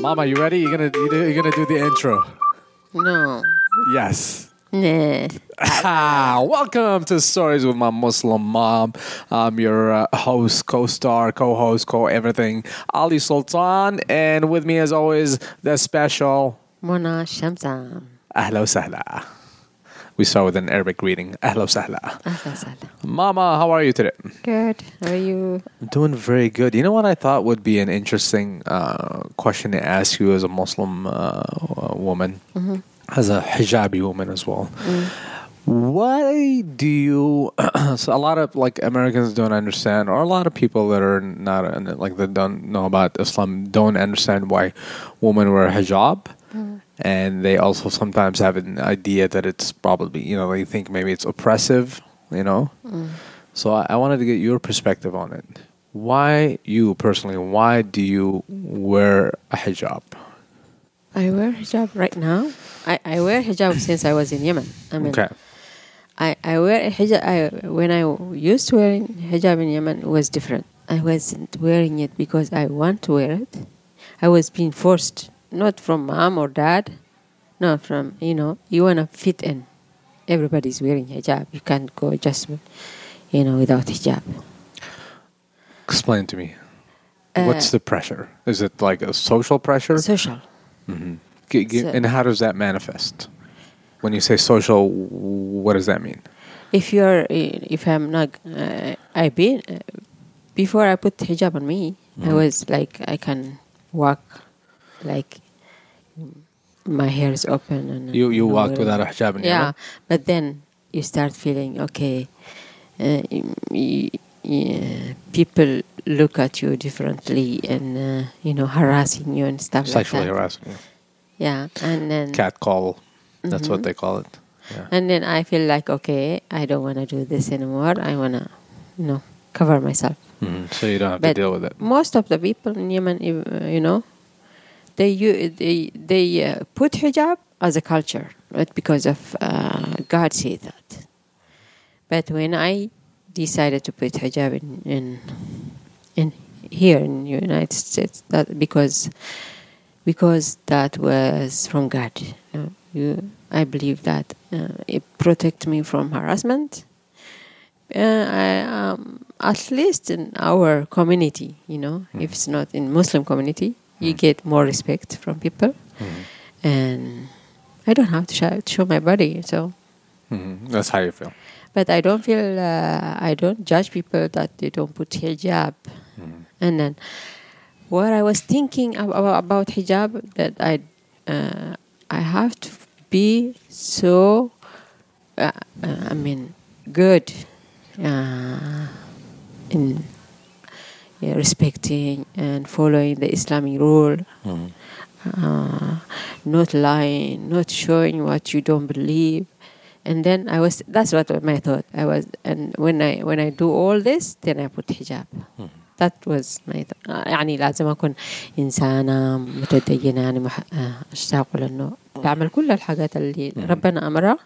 Mama, you ready? You're gonna you're gonna do the intro. No. Yes. Nah. Ah, welcome to Stories with My Muslim Mom. I'm your uh, host, co-star, co-host, co-everything, Ali Sultan, and with me, as always, the special Mona Shamsan. Ahla Sahla. We start with an Arabic greeting. Ahla Sahla. Mama, how are you today? Good. How are you? I'm doing very good. You know what I thought would be an interesting uh, question to ask you as a Muslim uh, woman, as a hijabi woman as well. Why do you? so a lot of like Americans don't understand, or a lot of people that are not like that don't know about Islam don't understand why women wear hijab, and they also sometimes have an idea that it's probably you know they think maybe it's oppressive, you know. Mm. So I, I wanted to get your perspective on it. Why you personally? Why do you wear a hijab? I wear hijab right now. I, I wear hijab since I was in Yemen. I mean, Okay. I, I wear hijab. I, when I used to wear hijab in Yemen, it was different. I wasn't wearing it because I want to wear it. I was being forced, not from mom or dad. not from, you know, you want to fit in. Everybody's wearing hijab. You can't go just, you know, without hijab. Explain to me. Uh, What's the pressure? Is it like a social pressure? Social. G- g- so- and how does that manifest? When you say social, what does that mean? if you're if i'm not uh, i been uh, before i put hijab on me i was like i can walk like my hair is open and You you walked whatever. without a hijab in yeah but then you start feeling okay uh, y- y- people look at you differently and uh, you know harassing you and stuff Sexually like that harassing you. yeah and then Cat call. That's what Mhm. they call it. Yeah. and then I feel like, okay, I don't want to do this anymore. I want to, you know, cover myself. Mhm. So you don't have But to deal with it. Most of the people in Yemen, you know, they they they uh, put hijab as a culture, not because of uh, God said that. But when I decided to put hijab in in, in here in the United States, that because because that was from God. You know, you, I believe that uh, it protect me from harassment. Uh, I, um, at least in our community, you know, if it's not in Muslim community, you get more respect from people, and I don't have to show, show my body. So, Mhm. That's how you feel. but I don't feel uh, I don't judge people that they don't put hijab, and then what I was thinking ab- ab- about hijab that I uh, I have to be so uh, uh, I mean good uh, in yeah, respecting and following the Islamic rule, uh, not lying, not showing what you don't believe. And then I was that's what my thought. I was and when I when I do all this then I put hijab. That was my thought. آه، يعني لازم أكون إنسانة متدينة يعني مح... آه، أشتاق لأنه بعمل كل الحاجات اللي ربنا أمرها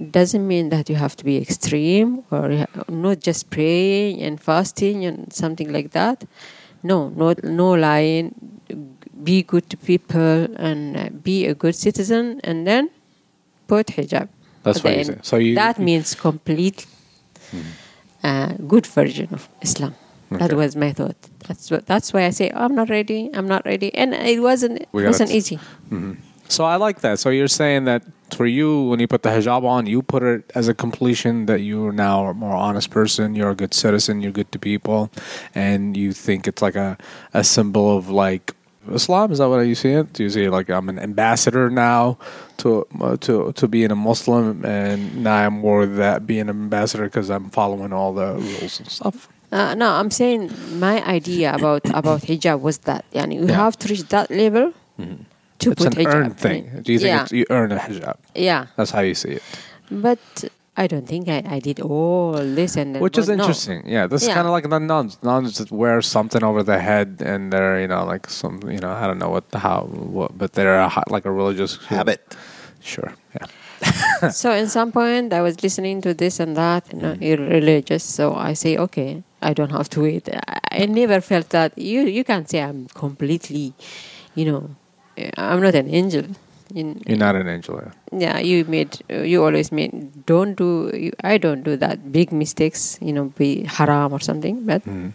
doesn't mean that you have to be extreme or not just praying and fasting and something like that. No, no, no lying. Be good to people and uh, be a good citizen, and then put hijab. That's at what you say. So you that means complete uh, good version of Islam. That was my thought. That's what. That's why I say oh, I'm not ready. I'm not ready, and it wasn't. It wasn't easy. So I like that. So you're saying that for you, when you put the hijab on, you put it as a completion that you're now a more honest person, you're a good citizen, you're good to people, and you think it's like a, a symbol of like Islam. Is that what you see it? Do you see like I'm an ambassador now to uh, to to being a Muslim, and now I'm more that being an ambassador because I'm following all the rules and stuff. Uh, no, I'm saying my idea about about hijab was that, yani, you Yeah. have to reach that level to It's put an hijab. earned thing. Do you think yeah, it's, you earn a hijab? yeah, That's how you see it. but I don't think I, I did all this and Which is but no. interesting. Yeah, this is kind of like the nuns. Nuns that wear something over their head, and they're you know like some you know I don't know what how what, but they're a, like a religious Habit. Sure. Yeah. so in some point I was listening to this and that, you know, mm-hmm. you're religious. So I say, okay, I don't have to wait. I, I never felt that. You you can't say I'm completely, you know, I'm not an angel. In, You're not an angel. Yeah. yeah, you made you always made don't do. You, I don't do that big mistakes. You know, be haram or something. But Mm.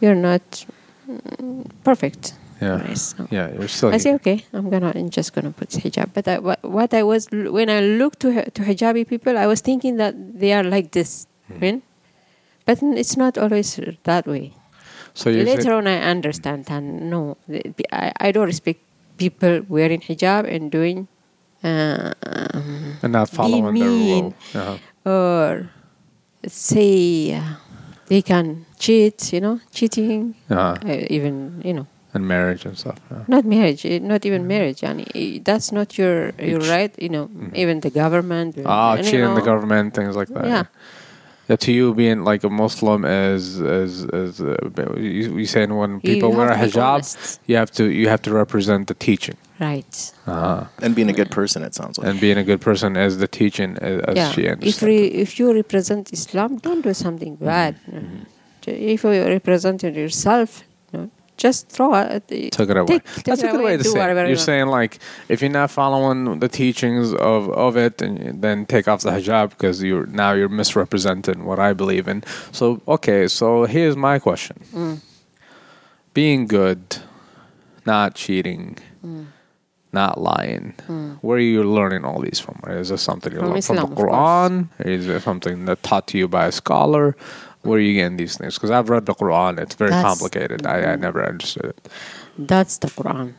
you're not mm, perfect. Yeah. So. Yeah, you're still. I say okay. I'm gonna. I'm just gonna put hijab. But I, what, what I was when I looked to to hijabi people, I was thinking that they are like this, Hmm. right? But it's not always that way. so Later on, I understand. And no, I, I don't respect people wearing hijab and doing uh, and not following the mean. rule. Uh-huh. or say uh, they can cheat. You know, cheating. Uh-huh. Uh, even you know And marriage and stuff. Yeah. not marriage, eh, not even marriage. Yani, eh, that's not your your right. You know, even the government. Ah, and, you cheating the government, things like that. Yeah. Yeah, to you, being like a Muslim as as as uh, you, you saying when You people wear a have to be hijab, you have to you have to represent the teaching, Right. uh-huh. And being a good person, it sounds like. and being a good person as the teaching as, as yeah. she If understands. re, if you represent Islam, don't do something bad. Mm-hmm. If you represent yourself, you know, just throw it. Took it away. Take, take That's it a good way to say. It. you You're saying like if you're not following the teachings of of it, and then take off the hijab because you're now you're misrepresenting what I believe in. So okay, so here's my question: Mm. Being good, not cheating. Mm. Not lying. Where are you learning all these from? Is this something you From learn Islam, from the Quran? Is it something that taught to you by a scholar? Where are you getting these things? Because I've read the Quran. It's very That's- complicated. I, I never understood it. That's the Quran.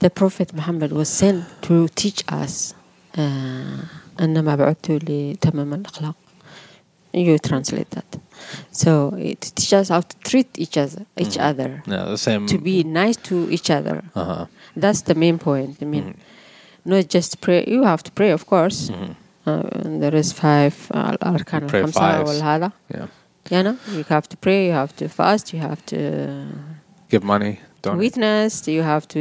The Prophet Muhammad was sent to teach us. Uh, أنما بعثت لتمام الأخلاق. You translate that. So it teaches us how to treat each other, each other, Yeah, the same. to be nice to each other. Uh-huh. That's the main point. I mean, not just pray. You have to pray, of course. Uh, and there is five uh, arkan Pray al-khamsa five. wal-hada. Yeah. You know, you have to pray. You have to fast. You have to Give money. Donate. witness. You have to,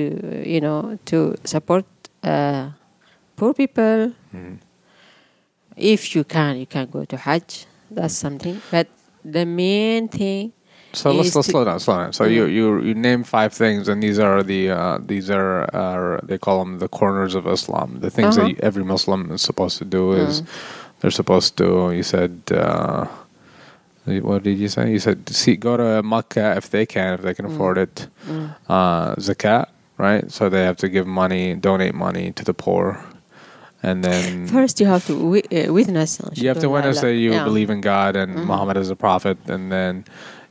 you know, to support uh, poor people. Mhm. If you can, you can go to Hajj. That's something. But the main thing, So let's, let's slow down, slow down. So you, you you name five things, and these are the uh, these are, are they call them the corners of Islam. The things Uh-huh. that every Muslim is supposed to do is they're supposed to. You said uh, what did you say? You said see go to Makkah if they can, if they can mm. afford it. Mm. Uh, zakat, right? So they have to give money, donate money to the poor, and then first you have to wi- uh, witness. You have to witness that you Yeah. believe in God and mm-hmm. Muhammad is a prophet, and then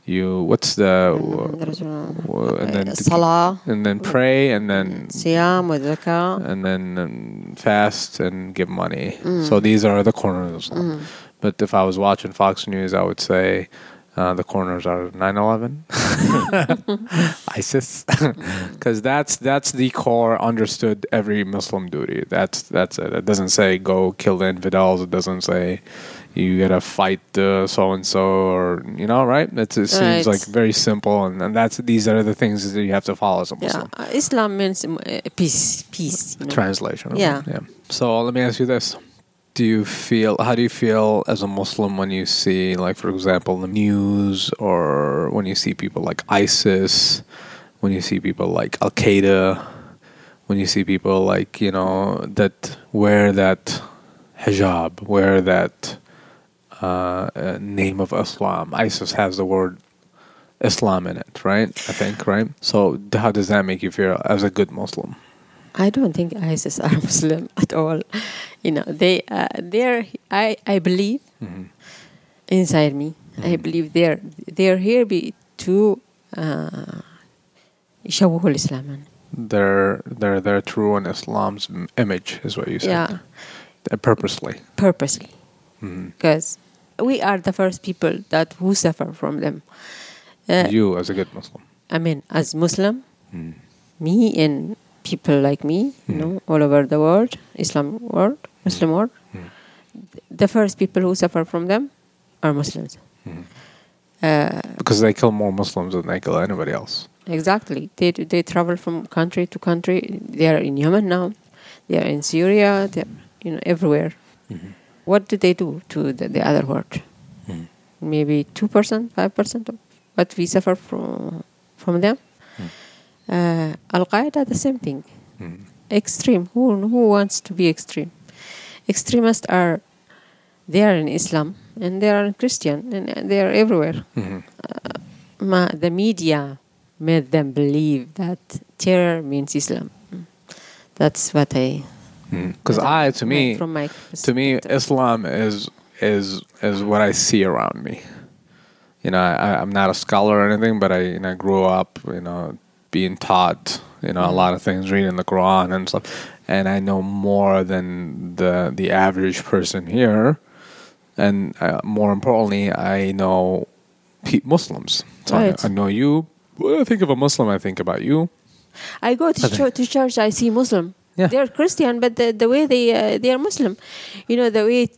you what's the mm-hmm. w- and then Salah, and then pray, and then mm-hmm. Siyam, wa zakah. and then um, fast and give money. Mm. So these are the corners. of Islam. But if I was watching Fox News, I would say. Uh, the corners are 9/11, ISIS, because that's that's the core understood every Muslim duty. That's that's it. It doesn't say go kill the infidels. It doesn't say you gotta fight so and so or you know right. It's, it seems Right. like very simple, and, and that's these are the things that you have to follow as a Yeah, Muslim. uh, Islam means uh, peace, peace. You know? Translation. it, Yeah. yeah. So let me ask you this: Do you feel? How do you feel as a Muslim when you see, like, for example, the news, or when you see people like ISIS, when you see people like Al Qaeda, when you see people like you know that wear that hijab, wear that uh, uh, name of Islam. ISIS has the word Islam in it, right? I think, right? So how does that make you feel as a good Muslim? I don't think ISIS are Muslim at all. You know, they uh, they're I I believe Mm-hmm. inside me. I believe they're they're here be to uh, يشوهوا الإسلام. They're they're they're true in Islam's m- image, is what you said. Yeah, Uh, purposely. purposely, Mhm. because we are the first people that who suffer from them. Uh, you as a good Muslim. I mean, as Muslim, Mm. me and people like me, you hmm. know, all over the world, Islam world, hmm. Muslim world, hmm. the first people who suffer from them are Muslims. Uh, Because they kill more Muslims than they kill anybody else. exactly. They they travel from country to country. They are in Yemen now. They are in Syria. They are, you know, everywhere. What do they do to the, the other world? maybe two percent, five percent of what we suffer from from them. Uh, Al Qaeda, the same thing. Extreme. Who who wants to be extreme? Extremists are they are in Islam and they are in Christian and they are everywhere. Uh, ma, the media made them believe that terror means Islam. That's what I. Because I, to me, from my to me. Islam is is is what I see around me. You know, I, I'm not a scholar or anything, but I you know grew up you know being taught you know a lot of things, reading the Quran and stuff, and I know more than the the average person here, and uh, more importantly, I know pe- Muslims. So I- Right. I, know you. When I think of a Muslim, I think about you. I go to, church, to church. I see Muslim. Yeah. They're Christian, but the, the way they uh, they are Muslim, you know, the way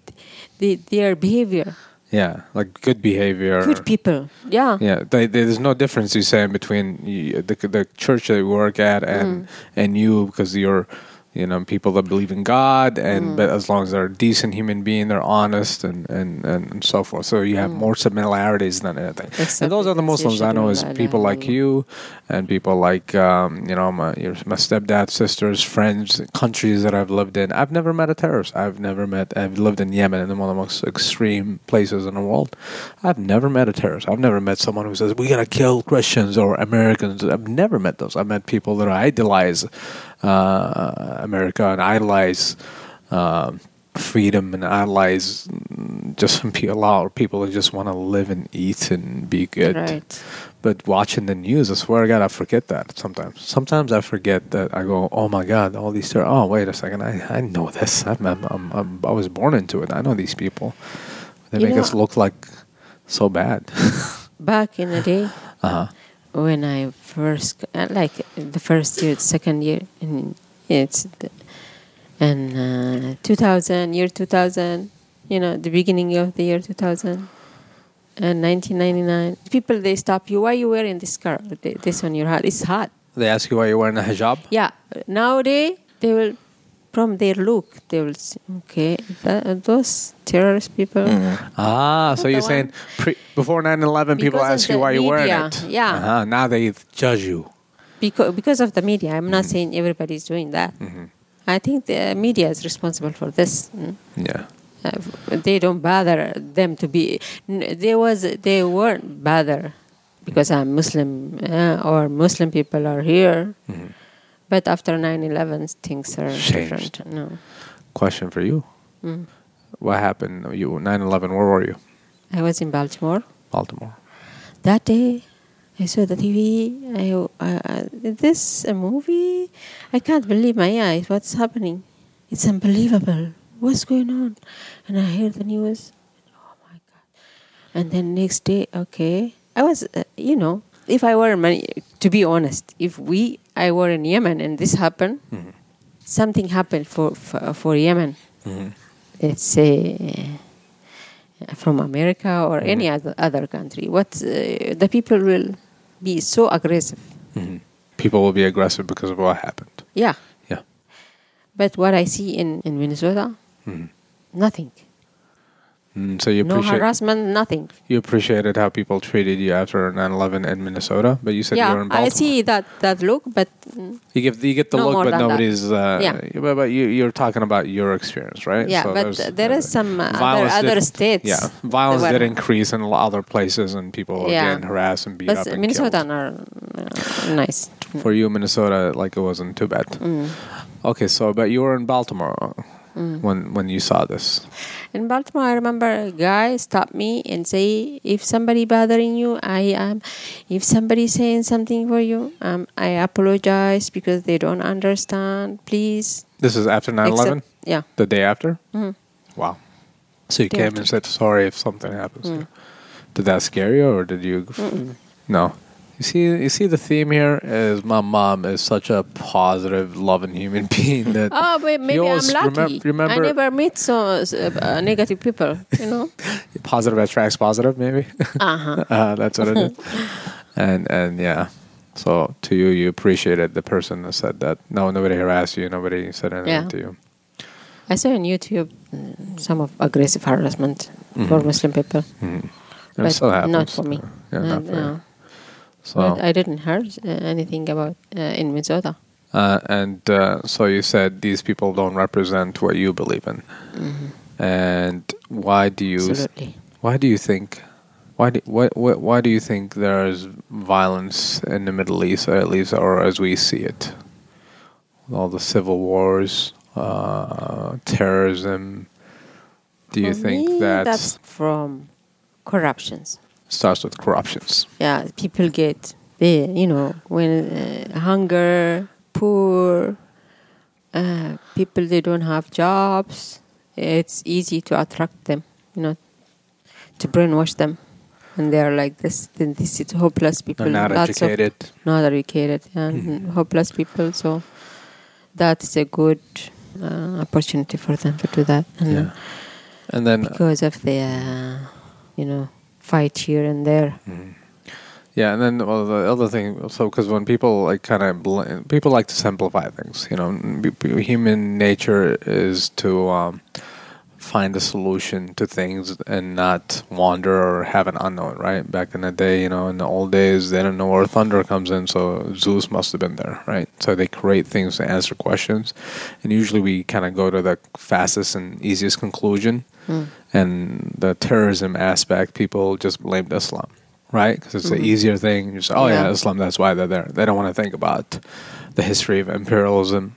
they, their behavior, Yeah, like good behavior. good people. Yeah. Yeah, they, there's no difference you say between y- the the church that you work at and mm-hmm. and you because you're you know people that believe in God and but as long as they're a decent human being, they're honest and and, and so forth. So you have more similarities than anything. Exactly. And those are the Muslims I know is Yashhadu an la people like you and people like um, you know my your, my stepdad, sisters, friends, countries that I've lived in. I've never met a terrorist. I've never met. I've lived in Yemen, in one of the most extreme places in the world. I've never met a terrorist. I've never met someone who says we gotta kill Christians or Americans. I've never met those. I've met people that i idolize uh, America and idolize. Um, freedom and idolize mm, just a lot of people that just want to live and eat and be good Right. but watching the news, I swear to God, I forget that sometimes. Sometimes I forget that I go, oh my God, all these. Ter- oh wait a second, I, I know this. I'm, I'm, I'm, I'm, I was born into it. I know these people. They You make know- us look like so bad. Back in the day, uh huh. When I first, uh, like the first year, second year, in it's the, and uh, 2000, year 2000, you know, the beginning of the year 2000. And 1999, people they stop you. Why you wearing this scarf? Th- This on your head? It's hot. They ask you why you're wearing a hijab. Yeah. Nowadays, they will, from their look, they will see, okay, that, uh, those terrorist people. Ah, so you're saying pre- before 9/11, people ask you the why you're wearing it. yeah. Uh-huh. Now they judge you. because because of the media. I'm Mm-hmm. not saying everybody's doing that. I think the media is responsible for this. Mm. Yeah. Uh, they don't bother them to be. n- There was they weren't bother because I'm Muslim uh, or Muslim people are here. But after 9/11, things are. Changed. different. No, Question for you. Mm. What happened? You 9/11. Where were you? I was in Baltimore Baltimore. that day. I saw the TV. I, uh, is this a movie? I can't believe my eyes. What's happening? It's unbelievable. What's going on? And I hear the news. Oh my god! And then next day, okay, I was, uh, you know, if I were, many, to be honest, if we, I were in Yemen and this happened, mm-hmm. something happened for for, for Yemen. Mm-hmm. Let's say uh, from America or mm-hmm. any other other country. What uh, the people will be so aggressive. People will be aggressive because of what happened. Yeah, Yeah. but what I see in in Minnesota, nothing. Mm, so you No appreciate harassment, nothing. you appreciated how people treated you after 9/11 in Minnesota, but you said you were Yeah, in Baltimore. I see that that look, but mm, You give you get the No look, but nobody's. Uh, Yeah. But, but you you're talking about your experience, right? yeah, So but there uh, is some uh, other other did- states. Yeah, violence did increase in other places, and people Yeah. getting harassed and beat But up. And Minnesota are uh, nice. For you, Minnesota, like it wasn't too bad. Mm. Okay, so but you were in Baltimore when when you saw this. In Baltimore, I remember a guy stopped me and say, "If somebody bothering you, I am. If somebody saying something for you, um, I apologize because they don't understand. Please." This is after 9/11. Accept- Yeah. The day after? Mhm. Wow. So you Day came after. and said sorry if something happens. to you. Did that scare you, or did you? No. You see, you see, the theme here is my mom is such a positive, loving human being that. Oh, but maybe I'm always remem- lucky. remember- I never meet so uh, negative people. You know. positive attracts positive, maybe. uh-huh. uh, that's what it is. and and yeah, so to you, you appreciated the person that said that. No, nobody harassed you. Nobody said anything Yeah. to you. I saw on YouTube mm, some of aggressive harassment for Muslim people. It but not for me. Yeah, not for no. So, But I didn't hear uh, anything about uh, in Minnesota. uh, and uh, so you said these people don't represent what you believe in, and why do you? Absolutely. Why do you think? Why do why, why, why do you think there is violence in the Middle East, or at least, or as we see it, all the civil wars, uh, terrorism? Do you For think me, that's, that's from corruptions? Starts with corruptions? Yeah, people get they you know when uh, hunger, poor, uh, people they don't have jobs. It's easy to attract them, you know, to brainwash them, and they are like this. Then this is hopeless people. They're not lots of- educated. not educated and hopeless people. So that is a good uh, opportunity for them to do that. And Yeah. And then because of the, uh, you know, fight here and there. Yeah, and then well, the other thing, so because when people like kind of bl- people like to simplify things, you know, b- b- human nature is to um, find a solution to things and not wander or have an unknown. Right? Back in the day, you know, in the old days, they don't know where thunder comes in, so Zeus must have been there, right? So they create things to answer questions, and usually we kind of go to the fastest and easiest conclusion. Hmm. And the terrorism aspect, people just blamed Islam right? Because it's the hmm. easier thing. You say, oh yeah. Yeah. Islam. That's why they're there. They don't want to think about the history of imperialism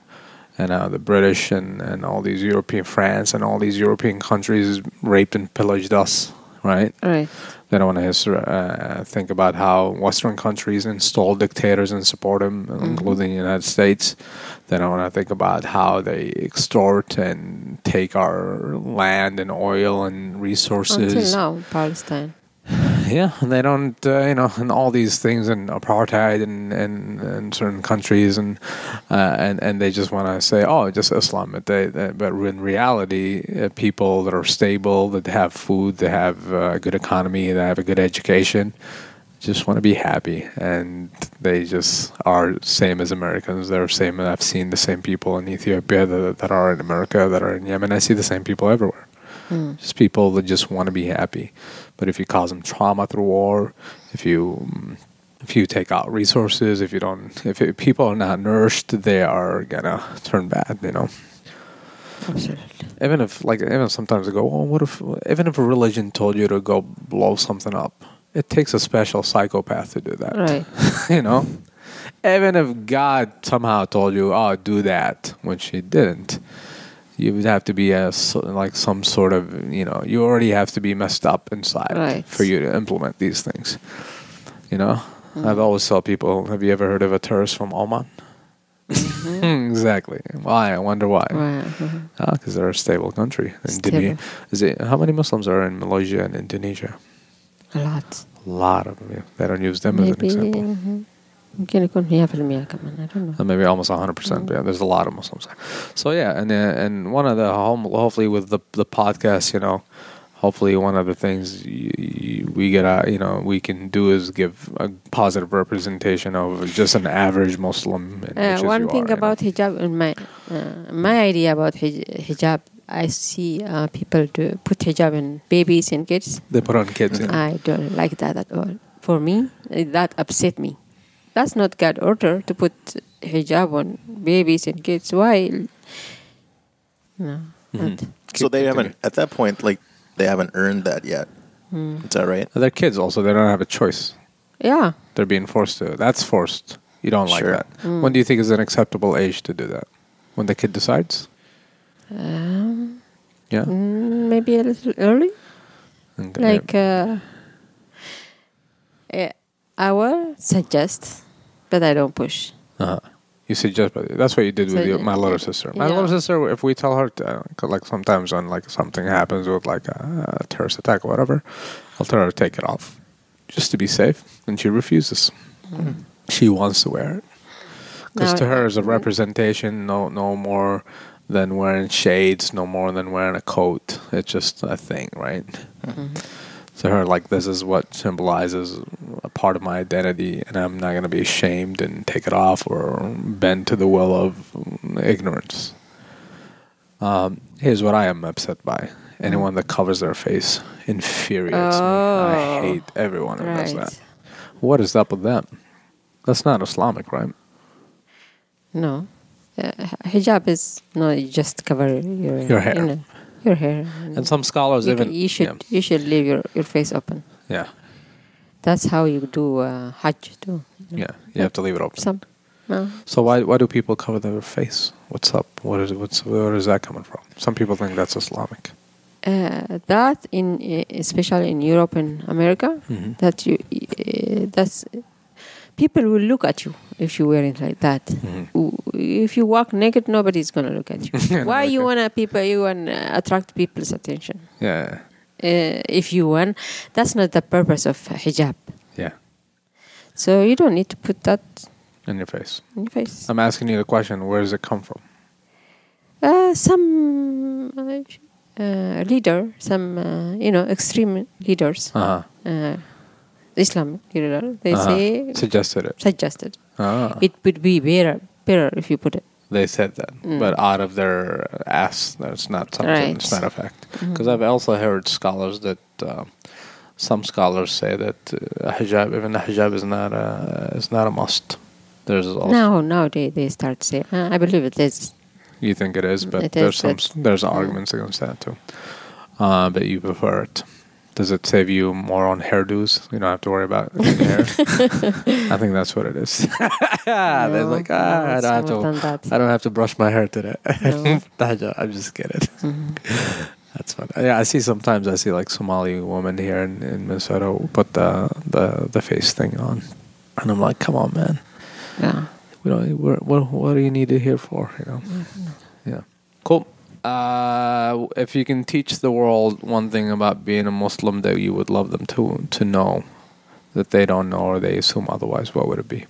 and uh, the British and, and all these European France and all these European countries raped and pillaged us, right? Right. They don't want to uh, think about how Western countries install dictators and support them, including the United States. They don't want to think about how they extort and take our land and oil and resources. Until now, Palestine. Yeah, and they don't, uh, you know, and all these things and apartheid and and, and certain countries and uh, and and they just want to say, oh, just Islam. But they, they but in reality, uh, people that are stable, that have food, that have uh, a good economy, that have a good education, just want to be happy, and they just are same as Americans. They're same. I've seen the same people in Ethiopia that, that are in America, that are in Yemen. I see the same people everywhere. Just people that just want to be happy. But if you cause them trauma through war, if you if you take out resources, if you don't, if it, people are not nourished, they are gonna turn bad. You know. Absolutely. Even if, like, even sometimes they go, "Oh, what if?" Even if a religion told you to go blow something up, it takes a special psychopath to do that. Right. you know. Even if God somehow told you, "Oh, do that," when she didn't, you would have to be a like some sort of you know you already have to be messed up inside Right. for you to implement these things. You know, mm-hmm. I've always tell people, "Have you ever heard of a terrorist from Oman?" Mm-hmm. exactly. Why? I wonder why. Right. Ah, mhm. because they're a stable country. Stable. Indone- is it how many Muslims are in Malaysia and Indonesia? A lot. A lot of them. Yeah. They don't use them as an Maybe. Mm-hmm. Uh, maybe almost 100%. Yeah, there's a lot of Muslims. So, yeah, and uh, and one of the, hopefully with the, the podcast, you know, hopefully one of the things we get out, you know, we can do is give a positive representation of just an average Muslim. Uh, one thing are, about you know. hijab, in my, uh, my idea about hijab I see uh, people to put hijab in babies and kids. They put on kids. Yeah. I don't like that at all. For me, that upset me. That's not God order to put hijab on babies and kids. Why? No. not. So they haven't at that point like they haven't earned that yet. Is that right? they're kids also they don't have a choice Yeah. they're being forced to. That's forced. You don't like Sure. that. When do you think is an acceptable age to do that? When the kid decides? Um, Yeah. mm, maybe a little early. Okay. Like, uh, eh, I will suggest, but I don't push. uh-huh. you suggest, but that's what you did with your, my little sister. My Yeah. little sister, if we tell her, to, uh, 'cause, like sometimes when like something happens with like a, a terrorist attack or whatever, I'll tell her to take it off, just to be safe, and she refuses. She wants to wear it because Now- to her it's a representation. No, no more than wearing shades, no more than wearing a coat. It's just a thing, right? To her, like this is what symbolizes a part of my identity, and I'm not going to be ashamed and take it off or bend to the will of ignorance. Um, here's what I am upset by: Anyone that covers their face infuriates me. I Oh. hate everyone who does that. What is up with them? That's not Islamic, right? No. Uh, hijab is not you just cover your Your hair. You know, your hair. And some scholars you, even you should you should leave your, your face open. yeah, yeah, That's how you do uh, Hajj too. yeah. You have to leave it open. Some. No. So why why do people cover their face? What's up? What is what's where is that coming from? Some people think that's Islamic. Uh, that in uh, especially in Europe and America, Mhm. that you uh, that's people will look at you if you wear it like that. Mhm. If you walk naked, nobody's gonna look at you. Why you wanna people you wanna attract people's attention? Yeah, if you want, that's not the purpose of hijab. yeah, So you don't need to put that in your face. in your face. I'm asking you the question: Where does it come from? Uh, some uh, uh, leader, some uh, you know extreme leaders, Uh huh. uh, Islam leader, they Uh-huh. say Suggested it. suggested Ah. it would be better better if you put it. They said that, Mm. but out of their ass, that's not something. Right. It's not a fact. Mm-hmm. Because I've also heard scholars that uh, some scholars say that uh, hijab, even the hijab, is not a is not a must. There's also Now now they they start to say uh, I believe it is. you think it is, but It there's is, some there's arguments against that too. Uh, but you prefer it. Does it save you more on hairdos? You don't have to worry about hair. I think that's what it is. They're No, like, no, ah, I don't have to. I don't have to brush my hair today. No. I'm just kidding. Mhm. That's fun. Yeah, I see sometimes I see like Somali women here in, in Minnesota put the, the the face thing on, and I'm like, come on, man. Yeah. We don't. What what what do you need it here for? You know. Yeah. Cool. Uh, if you can teach the world one thing about being a Muslim that you would love them to to know that they don't know or they assume otherwise, what would it be?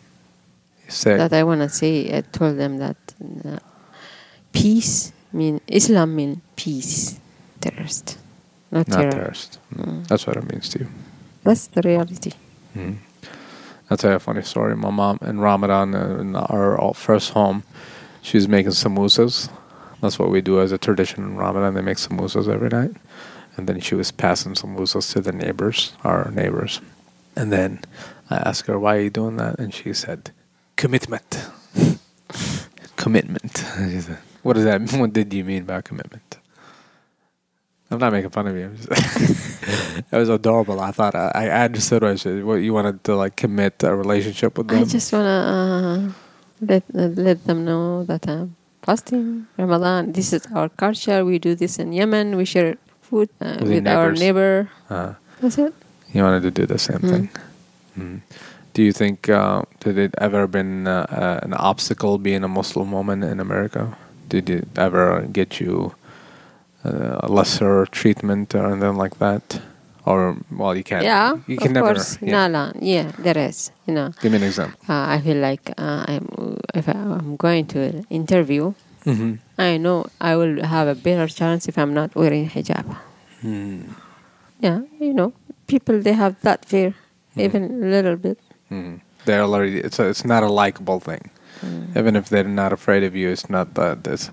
Say. That I wanna say. I told them that uh, peace mean Islam mean peace, terrorist, not, not terror. terrorist. Mm. That's what it means to you. That's the reality. Mm. I'll tell you a funny story. My mom in Ramadan, uh, in our first home, she was making samosas. That's what we do as a tradition in Ramadan. They make samosas every night. And then she was passing samosas to the neighbors, our neighbors. And then I asked her, why are you doing that? And she said, commitment. commitment. Said, what does that mean? What did you mean by commitment? I'm not making fun of you. It was adorable. I thought I, I understood what she, what you wanted to like commit a relationship with them. I just wanna uh, let let them know that I'm fasting Ramadan. This is our culture. We do this in Yemen. We share food uh, With with, our neighbor. uh, That's it. you wanted to do the same Mm. thing. Mm. Do you think uh, did it ever been uh, uh, an obstacle being a Muslim woman in America? Did it ever get you uh, a lesser treatment or anything like that? Or well, you can't. yeah, you can of never. course. yeah. No, no, yeah, there is. You know, Give me an example. uh, I feel like uh, I'm if I'm going to an interview, Mm-hmm. I know I will have a better chance if I'm not wearing hijab. Mm. Yeah, you know, people they have that fear, even a little bit. Mm. They're already. It's a, it's not a likable thing. Mm. Even if they're not afraid of you, it's not that. It's,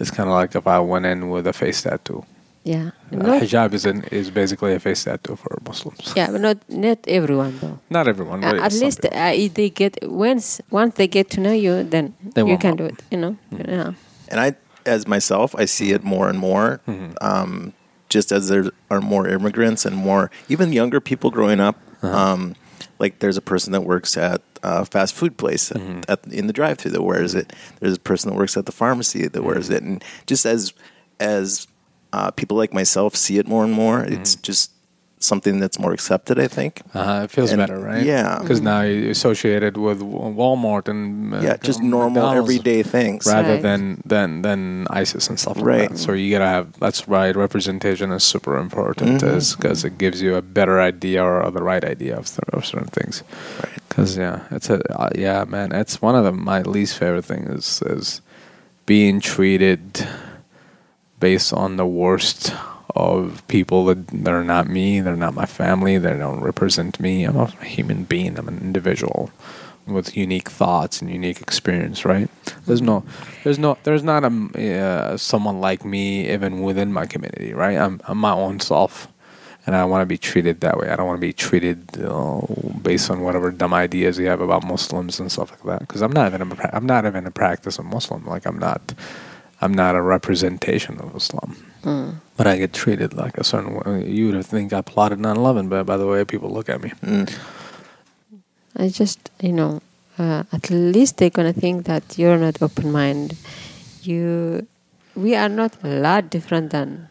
it's kind of like if I went in with a face tattoo. Yeah, Uh, hijab is an, is basically a face tattoo for Muslims. yeah, but not not everyone though. Not everyone. Uh, at least uh, if they get once once they get to know you, then They you can up. do it. You know, Mm. yeah. And I, as myself, I see it more and more. Mhm. Um, just as there are more immigrants and more, even younger people growing up. Uh-huh. Um, like there's a person that works at a fast food place at, Mhm. at, in the drive-through that wears it. There's a person that works at the pharmacy that wears Mm-hmm. it, and just as as uh, people like myself see it more and more, it's Mm-hmm. just something that's more accepted. I think. Uh, it feels And- better, right? yeah. Because now you associate it with Walmart and uh, yeah, just normal McDonald's everyday things. rather Right. than than than ISIS and stuff like Right. that. So you gotta have that's right. Representation is super important because it gives you a better idea or the right idea of, th- of certain things. Right. Because yeah, it's a uh, yeah, man. It's one of the, my least favorite things is is being treated based on the worst of people that they're not me, they're not my family, they don't represent me. I'm a human being. I'm an individual. with unique thoughts and unique experience, right? There's no, there's no, there's not a uh, someone like me even within my community, right? I'm I'm my own self, and I want to be treated that way. I don't want to be treated uh, based on whatever dumb ideas you have about Muslims and stuff like that. Because I'm not even a, I'm not even a practice of Muslim. Like I'm not, I'm not a representation of Islam. But I get treated like a certain way. You would think I plotted 9/11, but by the way people look at me. Mm. I just, you know, uh, at least they're gonna think that you're not open minded. You, we are not a lot different than.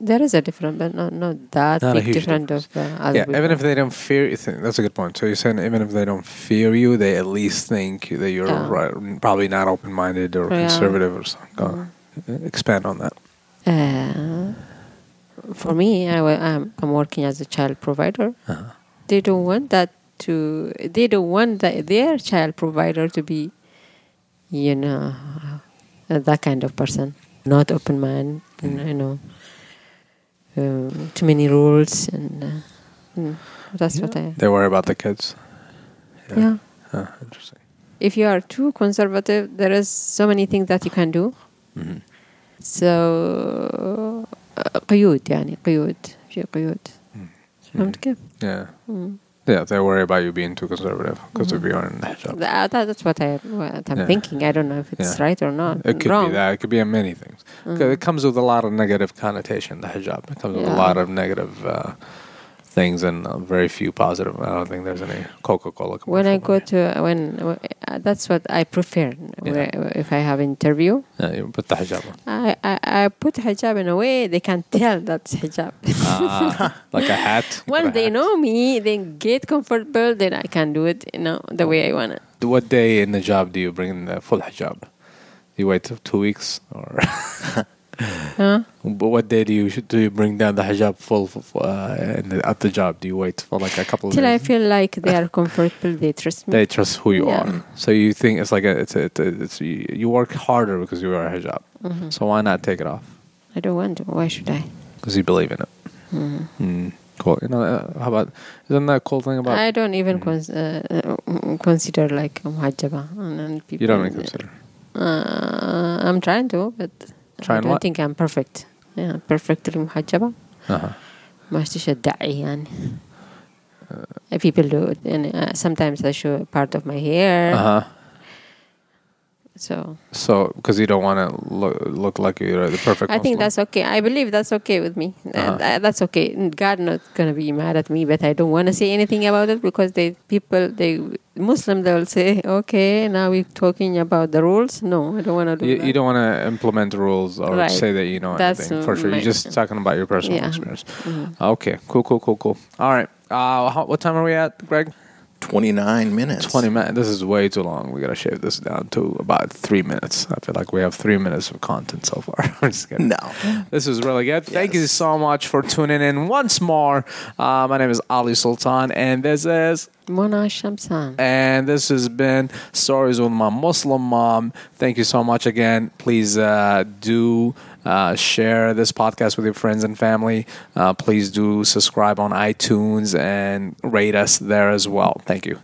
There is a different, but not not that Not big huge different of uh, other Yeah, even if they don't fear you, think, that's a good point. So you're saying even if they don't fear you, they at least think that you're Yeah. right, probably not open-minded or Yeah. conservative or something. Go- Expand on that. Uh, for me, I, I'm, I'm working as a child provider. Uh-huh. They don't want that to. They don't want that their child provider to be, you know, uh, that kind of person. Not open mind. You know, um, too many rules and. Uh, mm, that's what I. They worry about the kids. Yeah. Huh, interesting. If you are too conservative, there is so many things that you can do. Mhm. So uh, قيود يعني قيود في قيود فهمت كيف؟ Yeah. Mm. Yeah, they worry about you being too conservative because of mm. your in the hijab. That, uh, that- that's what I what I'm Yeah. thinking. I don't know if it's Yeah. right or not. It could Wrong. be that. It could be in many things. 'Cause It mm. comes with a lot of negative connotation. The hijab. It comes with a lot of negative uh, things and very few positive. I don't think there's any Coca Cola. When I go to when uh, that's what I prefer. Where, if I have interview, yeah, you put the hijab on. I, I I put hijab in a way they can tell that's hijab. Ah, like a hat. You put Once a they hat. know me, they get comfortable. Then I can do it, you know, the way I want it. What day in the job do you bring in the full hijab? You wait two weeks, or Huh? but what day do you do you bring down the hijab full, full, uh, the, at the job? Do you wait for like a couple of Till I feel like they are comfortable, they trust me. they trust who you Yeah. are. So you think it's like a, it's a, it's, a, it's you, you work harder because you wear a hijab. Mhm. So why not take it off? I don't want to. Why should I? Because you believe in it. Mhm. Mm. Cool. You know, uh, how about isn't that a cool thing about I don't even cons- uh, uh, consider like muhajjaba. And then people, you don't even consider? Uh, I'm trying to, but Trying I don't what? think I'm perfect. Yeah, perfectly muhajjaba. Uh-huh. ما تدعي يعني. Uh, people do it, and uh, sometimes I show part of my hair. Uh huh. So So because you don't want to look look like you're the perfect. I think Muslim. that's okay. I believe that's okay with me. Uh, Uh-huh. th- that's okay. God not gonna be mad at me, but I don't want to say anything about it because they people they Muslim they'll say, okay, now we're talking about the rules. No, I don't want to do You, that. you don't want to implement rules or Right. say that you know That's, anything for sure. You're just talking about your personal Yeah. experience. Mhm. Okay, cool, cool, cool, cool. All right. Uh, how, what time are we at, Greg? 29 minutes. Twenty minutes. This is way too long. We gotta shave this down to about three minutes. I feel like we have three minutes of content so far. I'm just kidding. No. This is really good. Thank you so much for tuning in once more. Uh, my name is Ali Sultan, and this is Mona Shamsan. and this has been Stories with My Muslim Mom. Thank you so much again. Please uh, do uh, share this podcast with your friends and family. Uh, please do subscribe on iTunes and rate us there as well. Thank you.